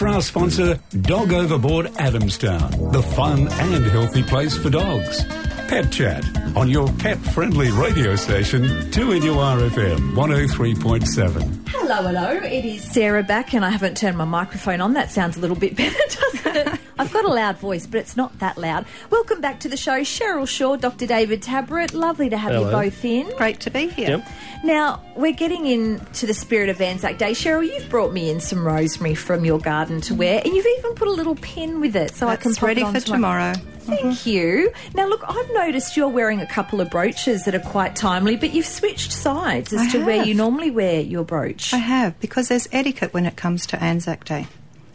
for our sponsor, Dog Overboard Adamstown, the fun and healthy place for dogs. Pet Chat on your pet friendly radio station, 2NURFM 103.7. Hello, hello. It is Sarah back, and I haven't turned my microphone on. That sounds a little bit better, doesn't it? I've got a loud voice, but it's not that loud. Welcome back to the show, Cheryl Shaw, Dr. David Tabrett. Lovely to have you both in. Great to be here. Yep. Now, we're getting into the spirit of Anzac Day. Cheryl, you've brought me in some rosemary from your garden to wear, and you've even put a little pin with it so I can That's pop ready it for onto my- tomorrow. Thank mm-hmm. you. Now, look, I've noticed you're wearing a couple of brooches that are quite timely, but you've switched sides as I to where you normally wear your brooch. I have, because there's etiquette when it comes to Anzac Day.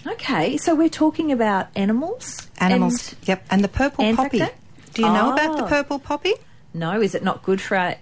Okay, so we're talking about animals. Animals, And- yep. And the purple Anzac poppy. Day? Do you know about the Oh. purple poppy? no, is it not good for our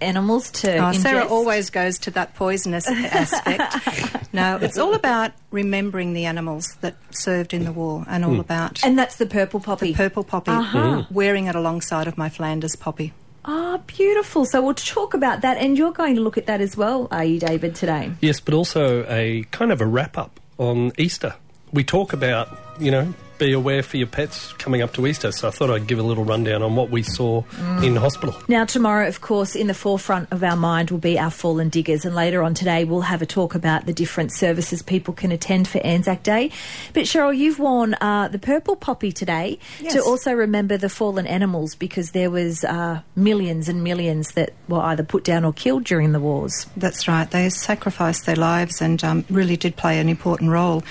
animals to Oh, Sarah always goes to that poisonous aspect. no, it's all about remembering the animals that served in the war and all about And that's the purple poppy. purple poppy, Uh-huh. wearing it alongside of my Flanders poppy. Ah, beautiful. So we'll talk about that, and you're going to look at that as well, are you, David, today? Yes, but also a kind of a wrap up on Easter. We talk about, you know, be aware for your pets coming up to Easter. So I thought I'd give a little rundown on what we saw in hospital. Now, tomorrow, of course, in the forefront of our mind will be our fallen diggers, and later on today we'll have a talk about the different services people can attend for Anzac Day. But Cheryl, you've worn uh, the purple poppy today to also remember the fallen animals because there was uh, millions and millions that were either put down or killed during the wars. That's right. They sacrificed their lives and um, really did play an important role.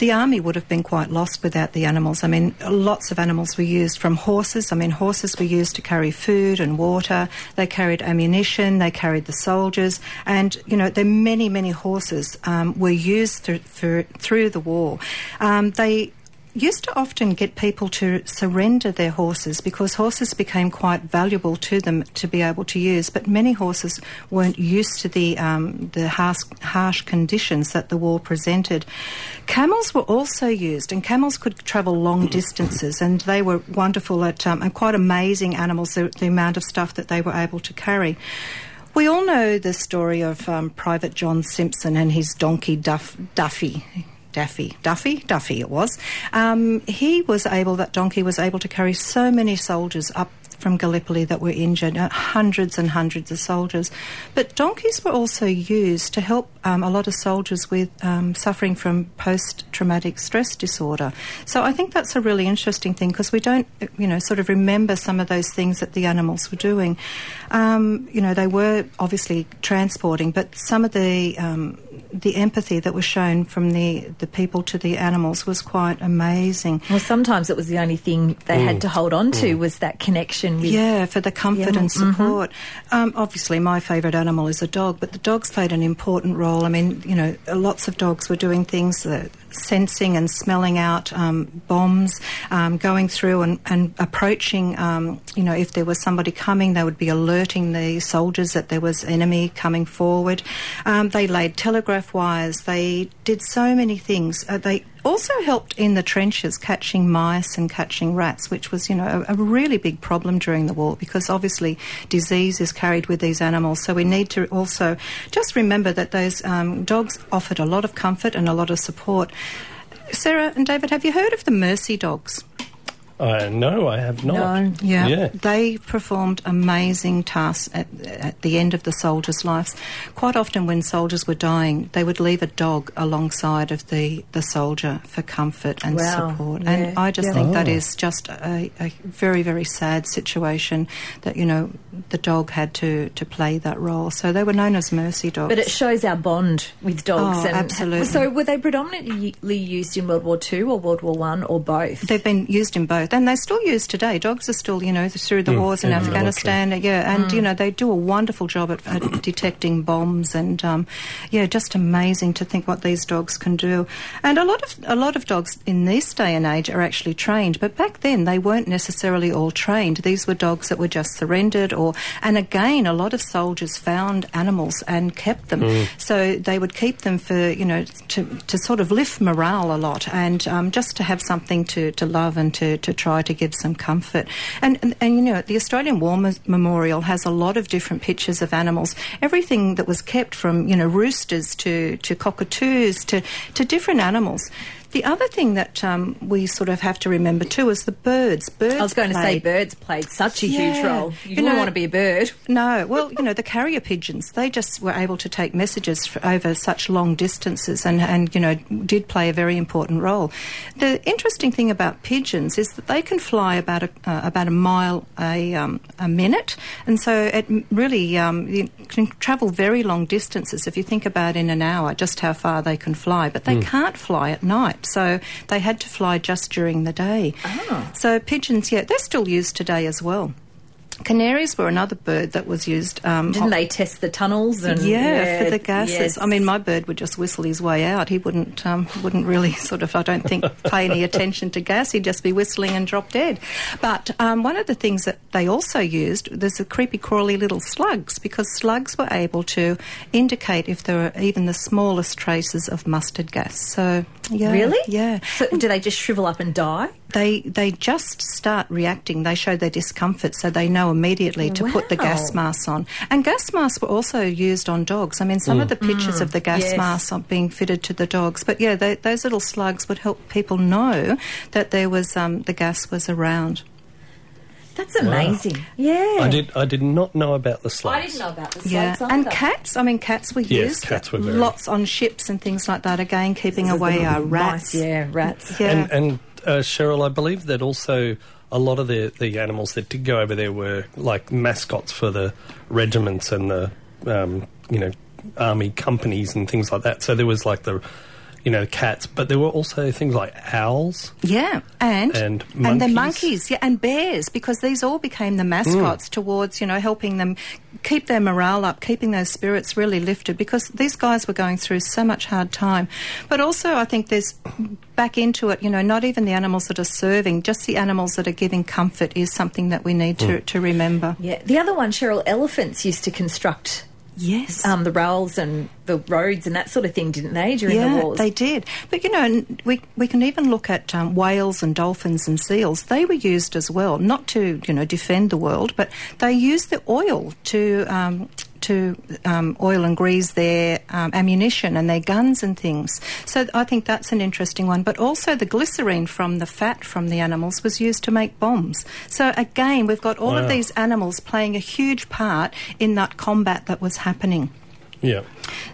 The army would have been quite lost without the animals. I mean, lots of animals were used from horses. I mean, horses were used to carry food and water. They carried ammunition. They carried the soldiers. And, you know, there many, many horses um, were used through, for, through the war. Um, they used to often get people to surrender their horses because horses became quite valuable to them to be able to use. But many horses weren't used to the um, the harsh, harsh conditions that the war presented. Camels were also used, and camels could travel long distances, and they were wonderful at um, and quite amazing animals. The, the amount of stuff that they were able to carry. We all know the story of um, Private John Simpson and his donkey Duff, Duffy. Daffy, Duffy, Duffy it was. Um, he was able, that donkey was able to carry so many soldiers up from Gallipoli that were injured, uh, hundreds and hundreds of soldiers. But donkeys were also used to help um, a lot of soldiers with um, suffering from post traumatic stress disorder. So I think that's a really interesting thing because we don't, you know, sort of remember some of those things that the animals were doing. Um, you know, they were obviously transporting, but some of the um, the empathy that was shown from the, the people to the animals was quite amazing. Well, sometimes it was the only thing they had to hold on to was that connection with. Yeah, for the comfort Yeah, and mhm. support. Um, obviously, my favourite animal is a dog, but the dogs played an important role. I mean, you know, lots of dogs were doing things, uh, sensing and smelling out um, bombs, um, going through and, and approaching. Um, you know, if there was somebody coming, they would be alerting the soldiers that there was enemy coming forward. Um, they laid telegraph wires. They did so many things. Uh, they also helped in the trenches catching mice and catching rats, which was, you know, a, a really big problem during the war because obviously disease is carried with these animals. So we need to also just remember that those um, dogs offered a lot of comfort and a lot of support. Sarah and David, have you heard of the Mercy dogs? Uh, no, I have not. No. Yeah, Yeah. they performed amazing tasks at, at the end of the soldiers' lives. Quite often, when soldiers were dying, they would leave a dog alongside of the, the soldier for comfort and Wow. support. Yeah. And I just Yeah. think that Oh. is just a, a very, very sad situation that, you know, the dog had to, to play that role. So they were known as mercy dogs. But it shows our bond with dogs. Oh, and absolutely. So, were they predominantly used in World War Two or World War One or both? They've been used in both, and they're still used today. Dogs are still, you know, through the wars in in Afghanistan, yeah, and you know they do a wonderful job at, at detecting bombs, and um, yeah, just amazing to think what these dogs can do. And a lot of a lot of dogs in this day and age are actually trained, but back then they weren't necessarily all trained. These were dogs that were just surrendered, or and again, a lot of soldiers found animals and kept them, so they would keep them for you know to to sort of lift morale a lot, and um, just to have something to, to love and to, to try to give some comfort. And, and, and you know, the Australian War Memorial has a lot of different pictures of animals. Everything that was kept from, you know, roosters to, to cockatoos to, to different animals. The other thing that um, we sort of have to remember too is the birds. Birds. I was going to say birds played such a huge role. You, You wouldn't know- want to be a bird. No, well, you know, the carrier pigeons, they just were able to take messages for over such long distances and, and, you know, did play a very important role. The interesting thing about pigeons is that they can fly about a, uh, about a mile a, um, a minute, and so it really um, you can travel very long distances if you think about in an hour just how far they can fly, but they can't fly at night, so they had to fly just during the day. Ah. So pigeons, yeah, they're still used today as well. Canaries were another bird that was used. Um, Didn't they test the tunnels and yeah, for the gases. yes. I mean, my bird would just whistle his way out. He wouldn't um, wouldn't really sort of, I don't think, pay any attention to gas. He'd just be whistling and drop dead. But um, one of the things that they also used, there's the creepy crawly little slugs because slugs were able to indicate if there were even the smallest traces of mustard gas. So yeah, Really? yeah. So do they just shrivel up and die? They they just start reacting. They show their discomfort, so they know immediately to put the gas Wow. masks on. And gas masks were also used on dogs. I mean, some of the pictures of the gas yes. masks are being fitted to the dogs. But yeah, they, those little slugs would help people know that there was um, the gas was around. That's amazing. Yeah. I did. I did not know about the slugs. I didn't know about the Yeah, slugs and cats. I mean, cats were Yes, used. cats were very- lots on ships and things like that. Again, keeping away our rats. Mice, yeah, rats. Yeah. And, and uh, Cheryl, I believe that also a lot of the, the animals that did go over there were like mascots for the regiments and the um, you know army companies and things like that. So there was like the you know cats, but there were also things like owls. Yeah, and And the monkeys. monkeys, yeah, and bears, because these all became the mascots mm. towards you know helping them keep their morale up, keeping those spirits really lifted, because these guys were going through so much hard time. But also, I think there's back into it, you know, not even the animals that are serving, just the animals that are giving comfort is something that we need to, mm. to remember. Yeah. The other one, Cheryl, elephants used to construct Yes. um, the rails and the roads and that sort of thing, didn't they, during yeah, the wars? they did. But you know, we we can even look at um, whales and dolphins and seals. They were used as well, not to you know defend the world, but they used the oil to. Um, to um, oil and grease their um, ammunition and their guns and things. So I think that's an interesting one. But also the glycerine from the fat from the animals was used to make bombs. So again, we've got all Wow. of these animals playing a huge part in that combat that was happening. Yeah.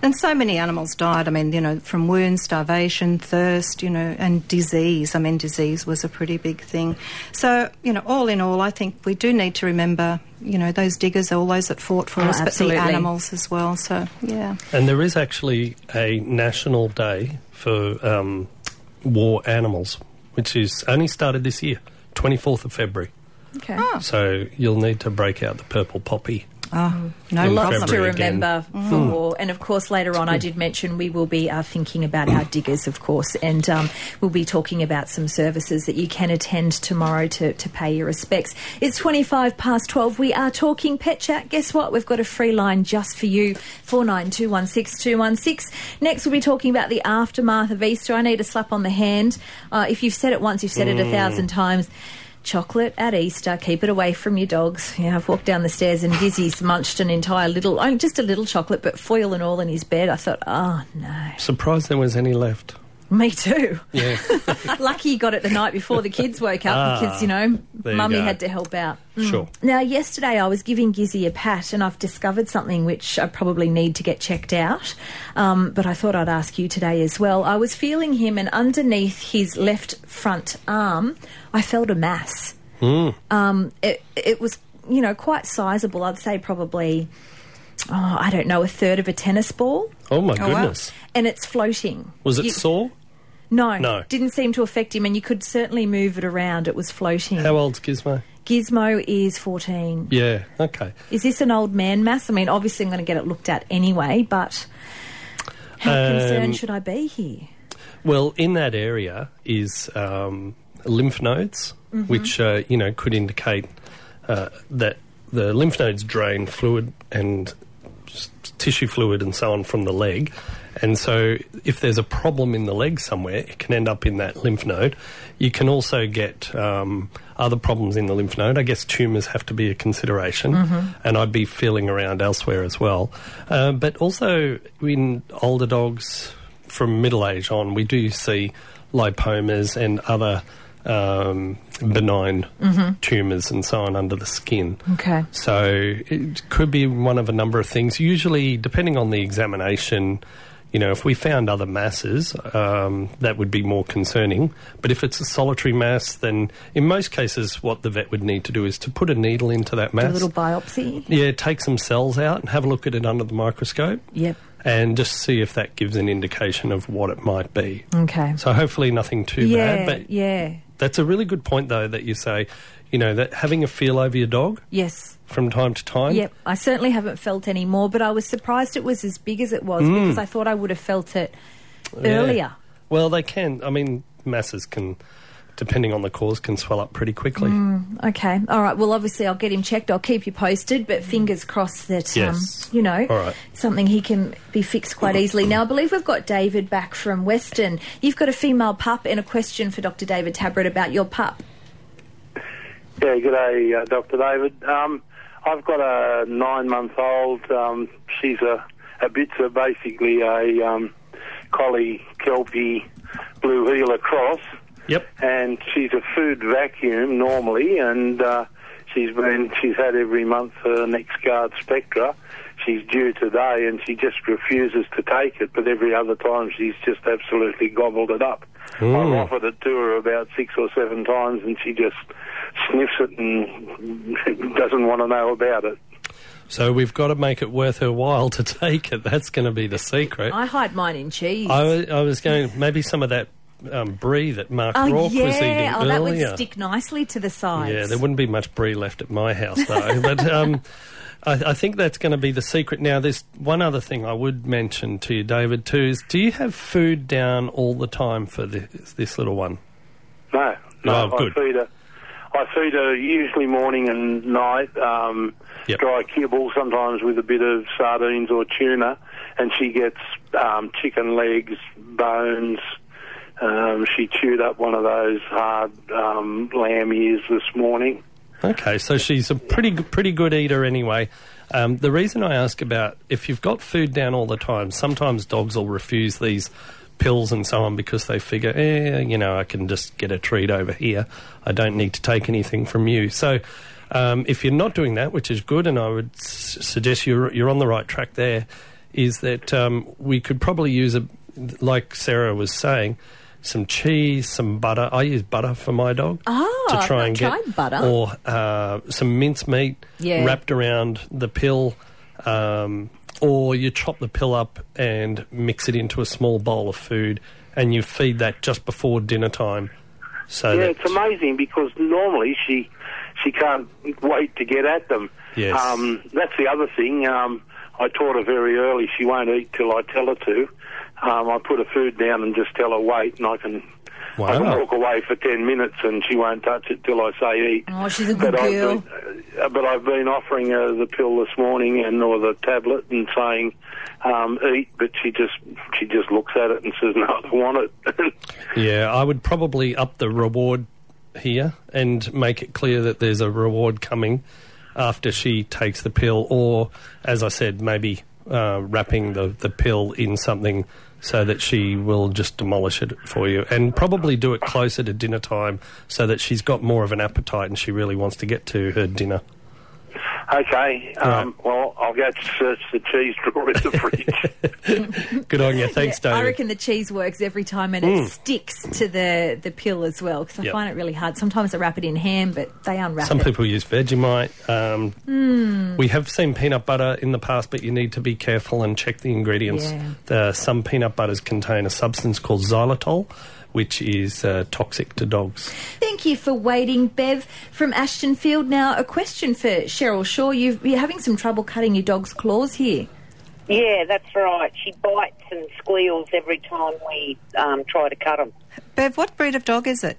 And so many animals died. I mean, you know, from wounds, starvation, thirst, you know, and disease. I mean, disease was a pretty big thing. So, you know, all in all, I think we do need to remember, you know, those diggers, all those that fought for Oh, us, absolutely. but the animals as well. So, yeah. And there is actually a national day for um, war animals, which is only started this year, 24th of February. okay. So you'll need to break out the purple poppy. Oh, no Lots to February again. remember for war. And of course, later on, I did mention we will be uh, thinking about our diggers, of course, and um, we'll be talking about some services that you can attend tomorrow to, to pay your respects. It's 25 past 12. We are talking pet chat. Guess what? We've got a free line just for you 49216216. Next, we'll be talking about the aftermath of Easter. I need a slap on the hand. Uh, if you've said it once, you've said it a thousand times chocolate at Easter. Keep it away from your dogs. Yeah, I've walked down the stairs and Gizzy's munched an entire little, oh, just a little chocolate, but foil and all in his bed. I thought, oh no, Surprised there was any left. me too. Yeah. Lucky you got it the night before the kids woke up Ah, because you know you mummy had to help out. Sure. Now, yesterday I was giving Gizzy a pat and I've discovered something which I probably need to get checked out. Um, but I thought I'd ask you today as well. I was feeling him and underneath his left front arm, I felt a mass. Hmm. Um, it, it was, you know, quite sizable. I'd say probably, oh, I don't know, a third of a tennis ball. Oh my Oh, wow. goodness. And it's floating. Was it You- sore? No, No. didn't seem to affect him, and you could certainly move it around. It was floating. How old's Gizmo? Gizmo is 14. Yeah. Okay. Is this an old man mass? I mean, obviously, I'm going to get it looked at anyway, but how Um, concerned should I be here? Well, in that area is um, lymph nodes, Mm-hmm. which uh, you know could indicate uh, that the lymph nodes drain fluid and s- tissue fluid and so on from the leg. And so, if there's a problem in the leg somewhere, it can end up in that lymph node. You can also get um, other problems in the lymph node. I guess tumours have to be a consideration, and I'd be feeling around elsewhere as well. Uh, but also in older dogs, from middle age on, we do see lipomas and other um, benign tumours and so on under the skin. Okay. So it could be one of a number of things. Usually, depending on the examination, you know, if we found other masses, um, that would be more concerning. But if it's a solitary mass, then in most cases, what the vet would need to do is to put a needle into that Do mass. a little biopsy. yeah, take some cells out and have a look at it under the microscope Yep. and just see if that gives an indication of what it might be. Okay. So hopefully nothing too yeah. bad. But yeah. That's a really good point, though, that you say, you know, that having a feel over your dog Yes. from time to time. Yep. I certainly haven't felt any more, but I was surprised it was as big as it was Mm. because I thought I would have felt it Yeah. earlier. Well, they can. I mean, masses can, depending on the cause, can swell up pretty quickly. Okay. All right. Well, obviously, I'll get him checked. I'll keep you posted, but fingers crossed that, Yes. um, you know, All right. something he can be fixed quite easily. Now, I believe we've got David back from Weston. You've got a female pup and a question for Dr. David Tabrett about your pup. Yeah, good day, uh, Dr. David. Um, I've got a nine-month-old. Um, she's a a Bitzer, basically a um, collie kelpie blue heeler cross, Yep. and she's a food vacuum normally, and uh, she's been she's had every month her NexGard Spectra. She's due today, and she just refuses to take it. But every other time, she's just absolutely gobbled it up. I've offered it to her about six or seven times, and she just sniffs it and doesn't want to know about it. So we've got to make it worth her while to take it. That's going to be the secret. I hide mine in cheese. I, I was going maybe some of that um, brie that Mark oh, Rourke yeah. was eating oh, that earlier. would stick nicely to the sides. Yeah, there wouldn't be much brie left at my house though. but um, I, I think that's going to be the secret. Now, there's one other thing I would mention to you, David, too. Is do you have food down all the time for this, this little one? No, no. Oh, good. I feed her. I feed her usually morning and night. Um, Yep. Dry kibble, sometimes with a bit of sardines or tuna, and she gets um, chicken legs, bones. Um, she chewed up one of those hard um, lamb ears this morning. Okay, so she's a pretty pretty good eater anyway. Um, the reason I ask about if you've got food down all the time, sometimes dogs will refuse these pills and so on because they figure, eh, you know, I can just get a treat over here. I don't need to take anything from you. So. Um, if you're not doing that, which is good, and I would s- suggest you're you're on the right track there, is that um, we could probably use a, like Sarah was saying, some cheese, some butter. I use butter for my dog Ah, to I've try and get tried butter. or uh, some mincemeat Yeah. wrapped around the pill, um, or you chop the pill up and mix it into a small bowl of food, and you feed that just before dinner time. So yeah, that, it's amazing because normally she she can't wait to get at them. Yes. Um, that's the other thing. Um, I taught her very early. She won't eat till I tell her to. Um, I put her food down and just tell her wait, and I can I can walk away for ten minutes and she won't touch it till I say eat. Oh, she's a good But I've, girl. been, uh, but I've been offering her the pill this morning and or the tablet and saying um, eat, but she just she just looks at it and says no, I don't want it. yeah, I would probably up the reward here and make it clear that there's a reward coming after she takes the pill, or as I said, maybe uh, wrapping the, the pill in something so that she will just demolish it for you, and probably do it closer to dinner time so that she's got more of an appetite and she really wants to get to her dinner. Okay, um, well I'll go to search the cheese drawer in the fridge. Good on you. Thanks, Yeah, David. I reckon the cheese works every time and it sticks to the, the pill as well because I Yep. find it really hard. Sometimes I wrap it in ham, but they unwrap Some it. people use Vegemite. Um, Hmm. We have seen peanut butter in the past, but you need to be careful and check the ingredients. Yeah. The, some peanut butters contain a substance called xylitol, which is uh, toxic to dogs. Thank you for waiting, Bev from Ashtonfield. Now, a question for Cheryl Shaw. You've, you're having some trouble cutting your dog's claws here. Yeah, that's right. She bites and squeals every time we um, try to cut them. Bev, what breed of dog is it?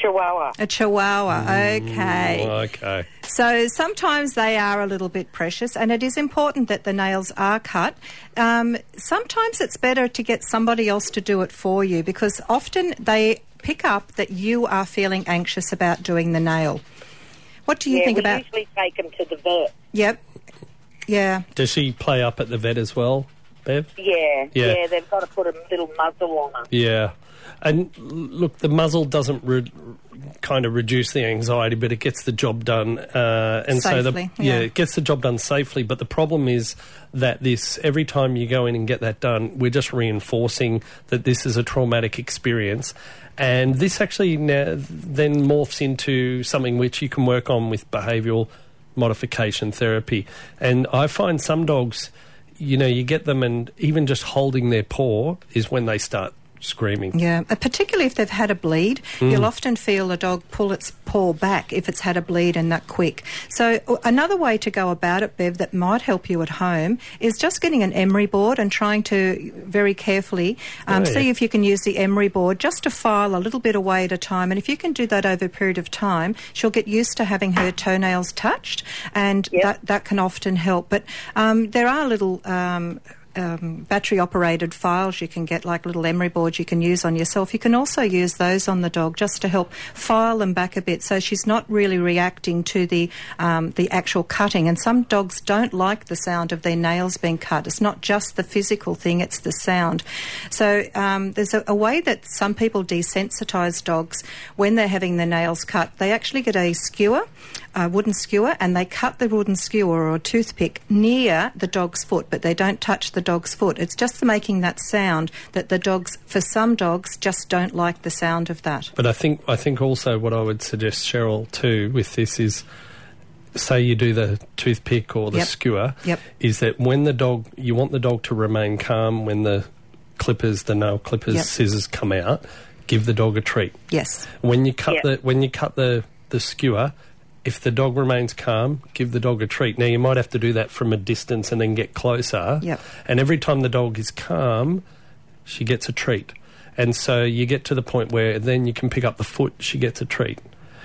Chihuahua. A Chihuahua. Okay. Okay. So sometimes they are a little bit precious, and it is important that the nails are cut. Um, sometimes it's better to get somebody else to do it for you because often they pick up that you are feeling anxious about doing the nail. What do you yeah, think we about? usually take them to the vet. Yep. Yeah. Does she play up at the vet as well, Bev? Yeah, Yeah. yeah, they've got to put a little muzzle on her. Yeah. And look, the muzzle doesn't re- kind of reduce the anxiety, but it gets the job done. Uh, and so, the, yeah, yeah. it gets the job done safely. But the problem is that this every time you go in and get that done, we're just reinforcing that this is a traumatic experience. And this actually now, then morphs into something which you can work on with behavioural modification therapy. And I find some dogs, you know, you get them and even just holding their paw is when they start screaming. Yeah, uh, particularly if they've had a bleed, you'll often feel a dog pull its paw back if it's had a bleed and that quick. So another way to go about it, Bev, that might help you at home is just getting an emery board and trying to very carefully um, Oh, yeah. see if you can use the emery board just to file a little bit away at a time. And if you can do that over a period of time, she'll get used to having her toenails touched, and Yep. that that can often help. But um, there are little. Um, um, battery operated files you can get, like little emery boards you can use on yourself. You can also use those on the dog just to help file them back a bit so she's not really reacting to the, um, the actual cutting. And some dogs don't like the sound of their nails being cut. It's not just the physical thing, it's the sound. So um, there's a, a way that some people desensitise dogs when they're having their nails cut. They actually get a skewer a wooden skewer and they cut the wooden skewer or a toothpick near the dog's foot, but they don't touch the dog's foot. It's just making that sound that the dogs, for some dogs, just don't like the sound of that. But I think I think also what I would suggest, Cheryl, too, with this is say you do the toothpick or the Yep. skewer, Yep. is that when the dog you want the dog to remain calm when the clippers, the nail clippers, Yep. scissors come out, give the dog a treat. Yes. When you cut Yeah. the when you cut the, the skewer, if the dog remains calm, give the dog a treat. Now you might have to do that from a distance and then get closer. Yep. And every time the dog is calm, she gets a treat. And so you get to the point where then you can pick up the foot, she gets a treat.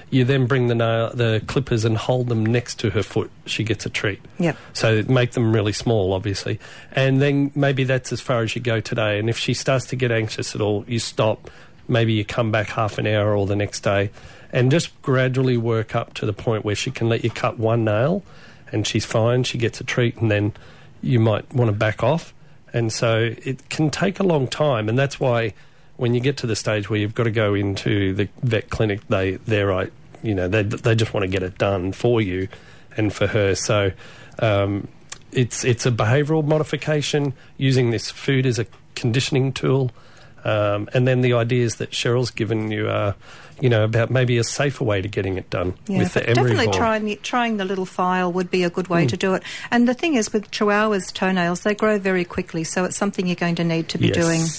You then bring the nail, the clippers and hold them next to her foot, she gets a treat. Yep. So make them really small, obviously. And then maybe that's as far as you go today. And if she starts to get anxious at all, you stop. Maybe you come back half an hour or the next day and just gradually work up to the point where she can let you cut one nail and she's fine, she gets a treat, and then you might want to back off. And so it can take a long time. And that's why when you get to the stage where you've got to go into the vet clinic, they, they're right, you know, they, they just want to get it done for you and for her. So um, it's it's a behavioural modification using this food as a conditioning tool, um, and then the ideas that Cheryl's given you are, you know, about maybe a safer way to getting it done Yeah, with the emery definitely board. trying the, trying the little file would be a good way to do it. And the thing is, with Chihuahua's toenails, they grow very quickly, so it's something you're going to need to be Yes.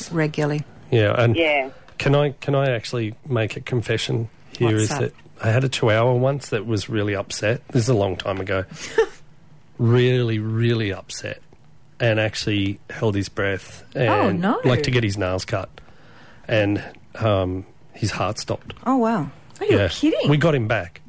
doing regularly. Yeah, and Yeah. can I can I actually make a confession here? What's Is that? that I had a Chihuahua once that was really upset. This is a long time ago. really, really upset, and actually held his breath and Oh, no. like to get his nails cut, and um, his heart stopped. Oh, wow. Are you kidding? We got him back.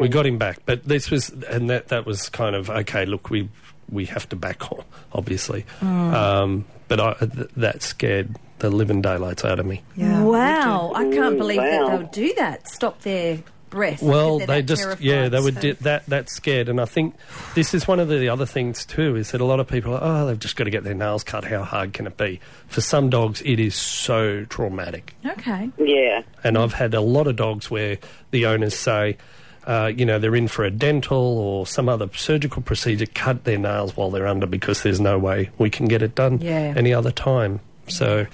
We got him back, but this was, and that that was kind of okay. Look, we we have to back on, obviously. Um, but I, th- that scared the living daylights out of me. Yeah. wow, I can't Mm, believe that wow. they would do that. Stop their breath. Well, they're that just yeah, they were so- di- that that scared, and I think this is one of the other things too is that a lot of people are oh they've just got to get their nails cut. How hard can it be? For some dogs, it is so traumatic. Okay. Yeah. And I've had a lot of dogs where the owners say, uh, you know, they're in for a dental or some other surgical procedure, cut their nails while they're under because there's no way we can get it done Yeah. any other time. So,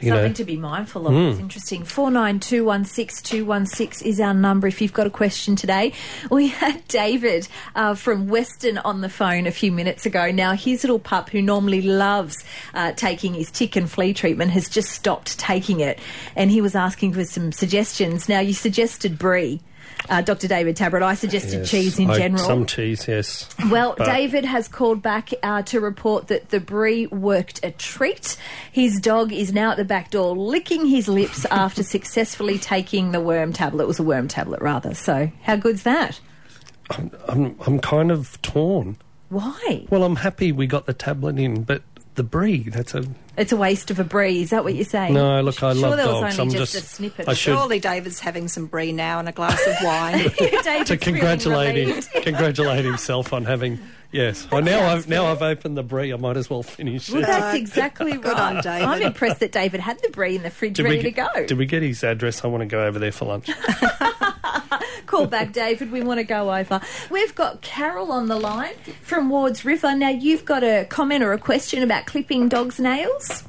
you Something know, to be mindful of. It's interesting. Four nine two one six two one six is our number if you've got a question today. We had David uh, from Weston on the phone a few minutes ago. Now his little pup, who normally loves uh, taking his tick and flea treatment, has just stopped taking it, and he was asking for some suggestions. Now you suggested brie. Uh, Dr. David Tabrett, I suggested yes, cheese in I- general. Some cheese, yes. Well, But- David has called back uh, to report that the brie worked a treat. His dog is now at the back door licking his lips after successfully taking the worm tablet. It was a worm tablet, rather. So, how good's that? I'm, I'm kind of torn. Why? Well, I'm happy we got the tablet in, but the brie. That's a It's a waste of a brie. Is that what you're saying? no. Look, I sure love there was dogs. only I'm just, just, a snippet. I should Surely David's having some brie now and a glass of wine. To congratulate him, congratulate himself on having. Yes. Well, now I've now. I've opened the brie. I might as well finish Well, it. that's exactly right. Good on David. I'm impressed that David had the brie in the fridge Did ready we to go. Did we get his address? I want to go over there for lunch. Call back, David. We want to go over. We've got Carol on the line from Wards River. Now, you've got a comment or a question about clipping dogs' nails.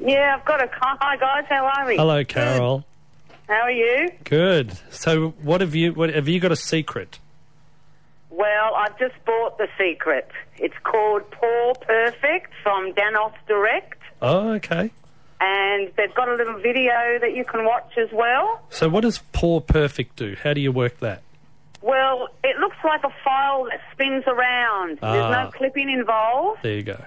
Yeah, I've got a. Hi guys, how are we? Hello, Carol. How are you? Good. So, what have you? What have you got a secret? Well, I've just bought the secret. It's called Paw Perfect from Danoz Direct, Oh, okay. And they've got a little video that you can watch as well. So, what does Paw Perfect do? How do you work that? Well, it looks like a file that spins around. Ah. There's no clipping involved. There you go.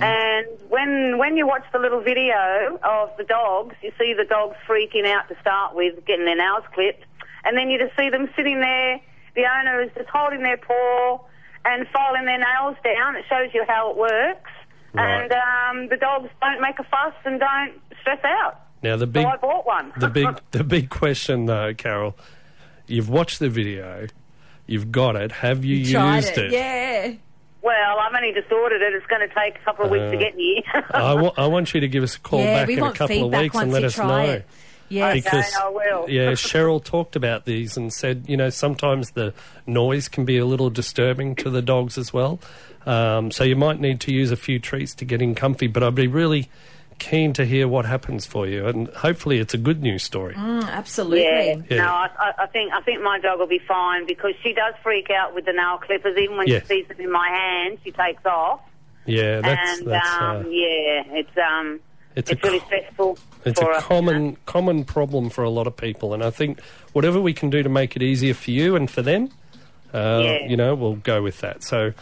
And when when you watch the little video of the dogs, you see the dogs freaking out to start with, getting their nails clipped, and then you just see them sitting there. The owner is just holding their paw and filing their nails down. It shows you how it works, Right. and um, the dogs don't make a fuss and don't stress out. Now, the big, so I bought one. the big, the big question, though, Carol. You've watched the video. You've got it. Have you Tried used it. Yeah. well, I've only just ordered it. It's going to take a couple of weeks to Uh, get here. I want you to give us a call yeah, back in a couple of weeks and let us know. it. Yeah. Okay. Because I will. yeah, Cheryl talked about these and said, you know, sometimes the noise can be a little disturbing to the dogs as well. Um, so you might need to use a few treats to get in comfy. But I'd be really keen to hear what happens for you, and hopefully it's a good news story. Mm, absolutely. Yeah, Yeah. no, I, I- I think I think my dog will be fine because she does freak out with the nail clippers. Even when Yes. she sees them in my hand, she takes off. Yeah, that's and that's um, uh, yeah, it's um, it's it's, a really co- stressful. It's for a us, common common problem for a lot of people, and I think whatever we can do to make it easier for you and for them, uh, Yeah. you know, we'll go with that. So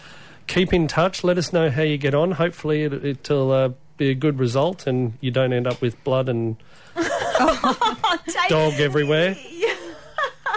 keep in touch. Let us know how you get on. Hopefully, it, it'll uh, be a good result, and you don't end up with blood and dog everywhere.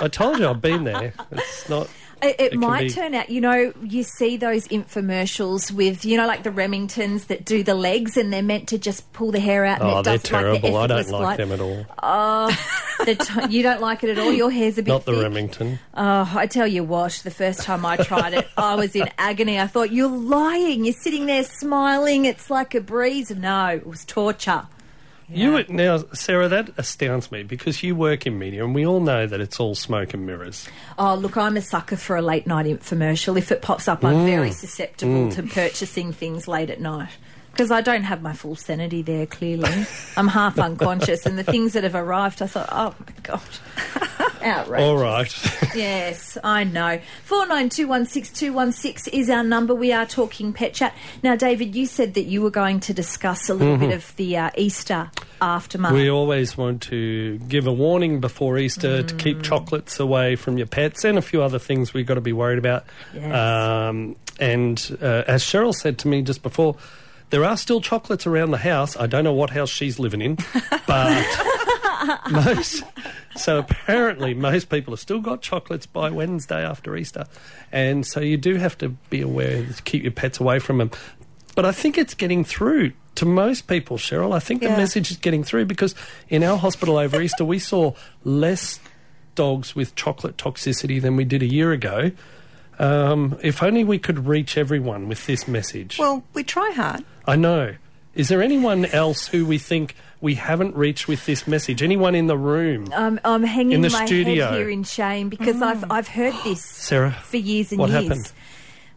I told you I've been there. It's not. It, it might be- turn out, you know, you see those infomercials with, you know, like the Remingtons that do the legs and they're meant to just pull the hair out and Oh, it they're does like the terrible. I don't like them at all. Oh, the t- you don't like it at all. Your hair's a bit Not the thick. Remington. Oh, I tell you what, the first time I tried it, I was in agony. I thought, you're lying. You're sitting there smiling. It's like a breeze. No, it was torture. You would- now, Sarah, that astounds me because you work in media, and we all know that it's all smoke and mirrors. Oh, look, I'm a sucker for a late night infomercial. If it pops up, Mm. I'm very susceptible to purchasing things late at night. Because I don't have my full sanity there, clearly. I'm half unconscious, and the things that have arrived, I thought, oh my God. Outrageous. All right. Yes, I know. Four nine two one six two one six is our number. We are talking pet chat. Now, David, you said that you were going to discuss a little bit of the uh, Easter aftermath. Mm-hmm. We always want to give a warning before Easter to Mm. keep chocolates away from your pets and a few other things we've got to be worried about. Yes. Um, and uh, as Cheryl said to me just before, there are still chocolates around the house. I don't know what house she's living in, but most. So apparently, most people have still got chocolates by Wednesday after Easter, and so you do have to be aware to keep your pets away from them. But I think it's getting through to most people, Cheryl. I think the message is getting through because in our hospital over Easter, we saw less dogs with chocolate toxicity than we did a year ago. Um, if only we could reach everyone with this message. well, we try hard. I know. Is there anyone else who we think we haven't reached with this message? Anyone in the room? I'm, I'm hanging In the my studio. head here in shame because I've I've heard this Sarah, for years and what years. happened?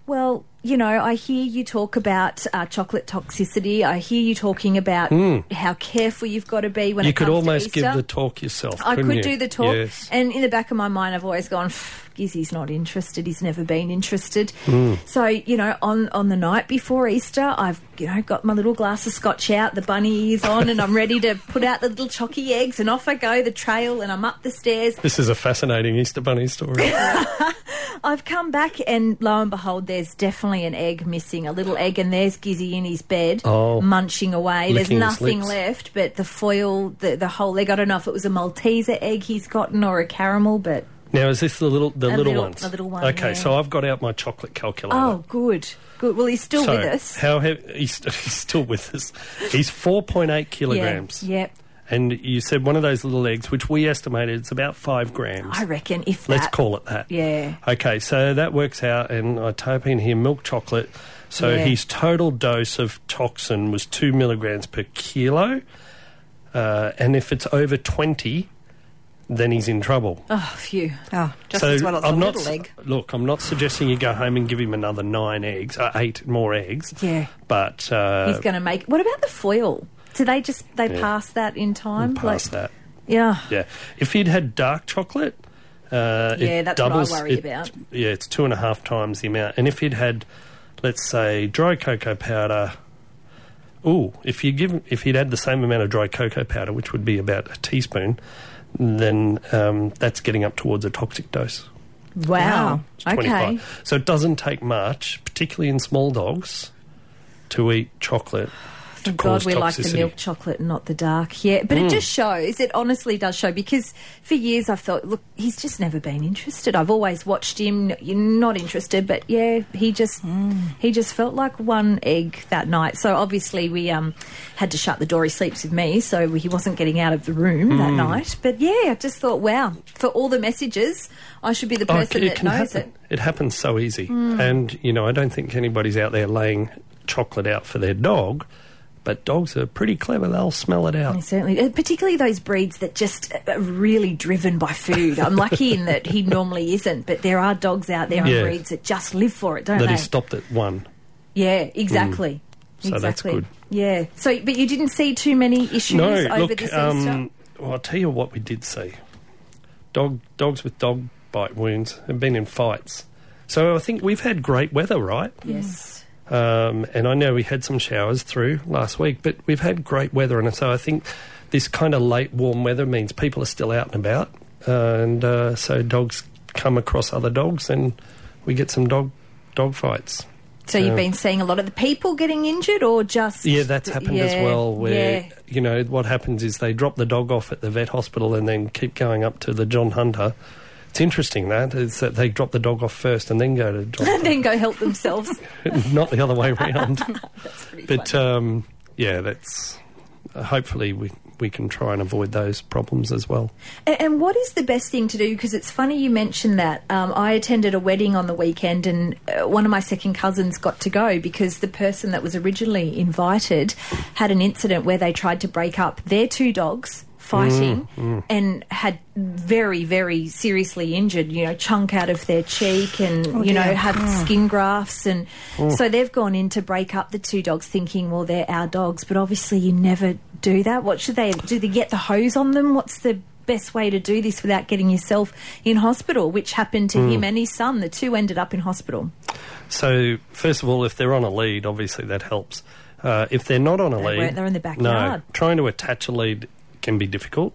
Well, you know, I hear you talk about uh, chocolate toxicity. I hear you talking about how careful you've got to be when you it could comes almost to Easter. give the talk yourself. I couldn't could you? do the talk, Yes. and in the back of my mind, I've always gone, "Gizzy's not interested. He's never been interested." Hmm. So you know, on on the night before Easter, I've you know got my little glass of scotch out, the bunny ears on, and I'm ready to put out the little chocky eggs, and off I go, the trail, and I'm up the stairs. This is a fascinating Easter Bunny story. I've come back, and lo and behold, there's definitely an egg missing, a little egg, and there's Gizzy in his bed, Oh. munching away. There's nothing left but the foil, the, the whole egg. I don't know if it was a Malteser egg he's gotten or a caramel, but Now, is this the little the little, little- ones? a little one, Okay, yeah. so I've got out my chocolate calculator. Oh, good. Good. Well, he's still so with us. how heavy? He's, he's still with us. He's four point eight kilograms. Yeah. Yep. And you said one of those little eggs, which we estimated it's about five grams. I reckon if Let's call it that. Yeah. Okay, so that works out, and I type in here milk chocolate. So Yeah. his total dose of toxin was two milligrams per kilo, uh, and if it's over twenty, then he's in trouble. Oh, phew. Oh, just so as well as I'm a not little s- egg. look. I'm not suggesting you go home and give him another nine eggs, uh, eight more eggs. Yeah. But uh, He's going to make. What about the foil? Do they just they Yeah. pass that in time? past Like- that. Yeah. Yeah, if he'd had dark chocolate, uh, Yeah, it that's what I doubles. worry it- about. Yeah, it's two and a half times the amount. And if he'd had, let's say, dry cocoa powder. Ooh, if you give, if he'd had the same amount of dry cocoa powder, which would be about a teaspoon, then um, that's getting up towards a toxic dose. Wow. It's Okay. 25. So it doesn't take much, particularly in small dogs, to eat chocolate. To God we like the milk chocolate and not the dark. Yeah, but it just shows, it honestly does show because for years I've thought, look, he's just never been interested. I've always watched him, you're not interested, but yeah, he just he just felt like one egg that night. So obviously we um had to shut the door. He sleeps with me, so he wasn't getting out of the room that night. But yeah, I just thought, wow, for all the messages, I should be the Oh, person it that knows happen. it. It happens so easy. Hmm. And, you know, I don't think anybody's out there laying chocolate out for their dog, but dogs are pretty clever. They'll smell it out. Certainly, Uh, particularly those breeds that just are really driven by food. I'm lucky in that he normally isn't, but there are dogs out there Yeah. and breeds that just live for it, don't That they? he stopped at one. yeah, exactly. So that's exactly. good. Yeah. So, but you didn't see too many issues No, over look, this um, well, I'll tell you what we did see. Dog, dogs with dog bite wounds have been in fights. So I think we've had great weather, right? yes. Um, and I know we had some showers through last week, but we've had great weather, and so I think this kind of late warm weather means people are still out and about, and uh, so dogs come across other dogs, and we get some dog dog fights. So you've Um, been seeing a lot of the people getting injured, or just Yeah, that's happened as well. Where yeah. you know what happens is they drop the dog off at the vet hospital and then keep going up to the John Hunter. It's interesting that is that they drop the dog off first and then go to and then go help themselves. Not the other way around. But um, yeah, that's uh, hopefully we we can try and avoid those problems as well. A- And what is the best thing to do? Because it's funny you mentioned that. Um, I attended a wedding on the weekend, and uh, one of my second cousins got to go because the person that was originally invited had an incident where they tried to break up their two dogs fighting mm, mm. and had very very seriously injured you know chunk out of their cheek and oh, you know dear. had mm. skin grafts and so they've gone in to break up the two dogs thinking well they're our dogs. But obviously you never do that. What should they do they get the hose on them? What's the best way to do this without getting yourself in hospital? Which happened to him and his son. The two ended up in hospital. So first of all, if they're on a lead, obviously that helps. Uh, if they're not on a They lead, they're in the backyard. No, trying to attach a lead can be difficult,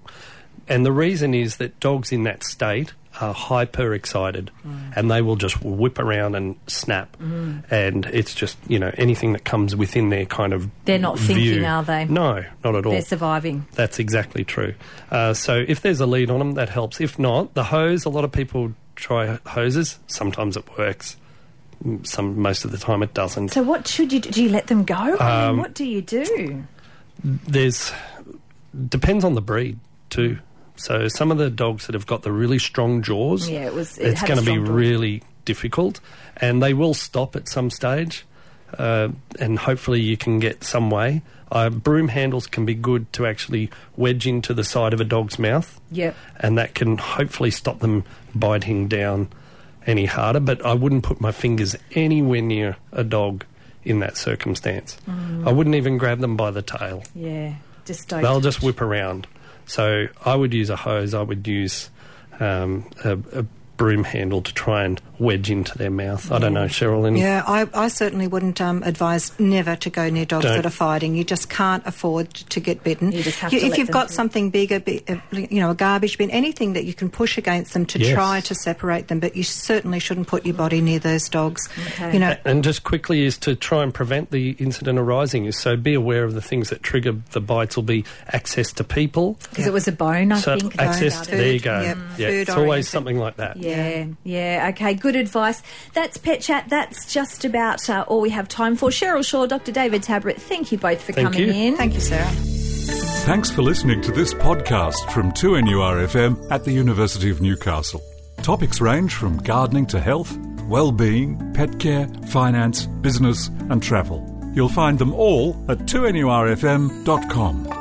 and the reason is that dogs in that state are hyper excited, Mm. and they will just whip around and snap, and it's just you know anything that comes within their kind of They're not view. thinking, are they? No, not at all. they're surviving That's exactly true. Uh, so if there's a lead on them, that helps. If not, the hose. A lot of people try hoses. Sometimes it works. Mm, Some most of the time it doesn't. so what should you do do you let them go I Um, mean, what do you do There's depends on the breed too. So some of the dogs that have got the really strong jaws, Yeah, it was- it it's going to be really difficult, and they will stop at some stage. Uh, and hopefully you can get some way. Uh, broom handles can be good to actually wedge into the side of a dog's mouth. Yep. and that can hopefully stop them biting down any harder. But I wouldn't put my fingers anywhere near a dog in that circumstance. Mm. I wouldn't even grab them by the tail. yeah just don't They'll just whip around. So I would use a hose. I would use um, a, a broom handle to try and wedge into their mouth. I don't know, Cheryl. Any, Yeah, I, I certainly wouldn't um, advise never to go near dogs Don't. that are fighting. You just can't afford to get bitten. You just have You- to if let you've them got through. something bigger, uh, you know, a garbage bin, anything that you can push against them to Yes. try to separate them, but you certainly shouldn't put your body near those dogs. Okay. You know, And just quickly is to try and prevent the incident arising. Is so be aware of the things that trigger the bites. Will be access to people. Because it was a bone, I so think. access. There you go. yep, yeah, it's always something like that. Yeah, yeah, okay, good advice. That's Pet Chat. That's just about uh, all we have time for. Cheryl Shaw, Dr. David Tabrett, thank you both for Thank coming you. in. thank you, Sarah. Thanks for listening to this podcast from 2NURFM at the University of Newcastle. Topics range from gardening to health, well-being, pet care, finance, business and travel. You'll find them all at 2NURFM.com.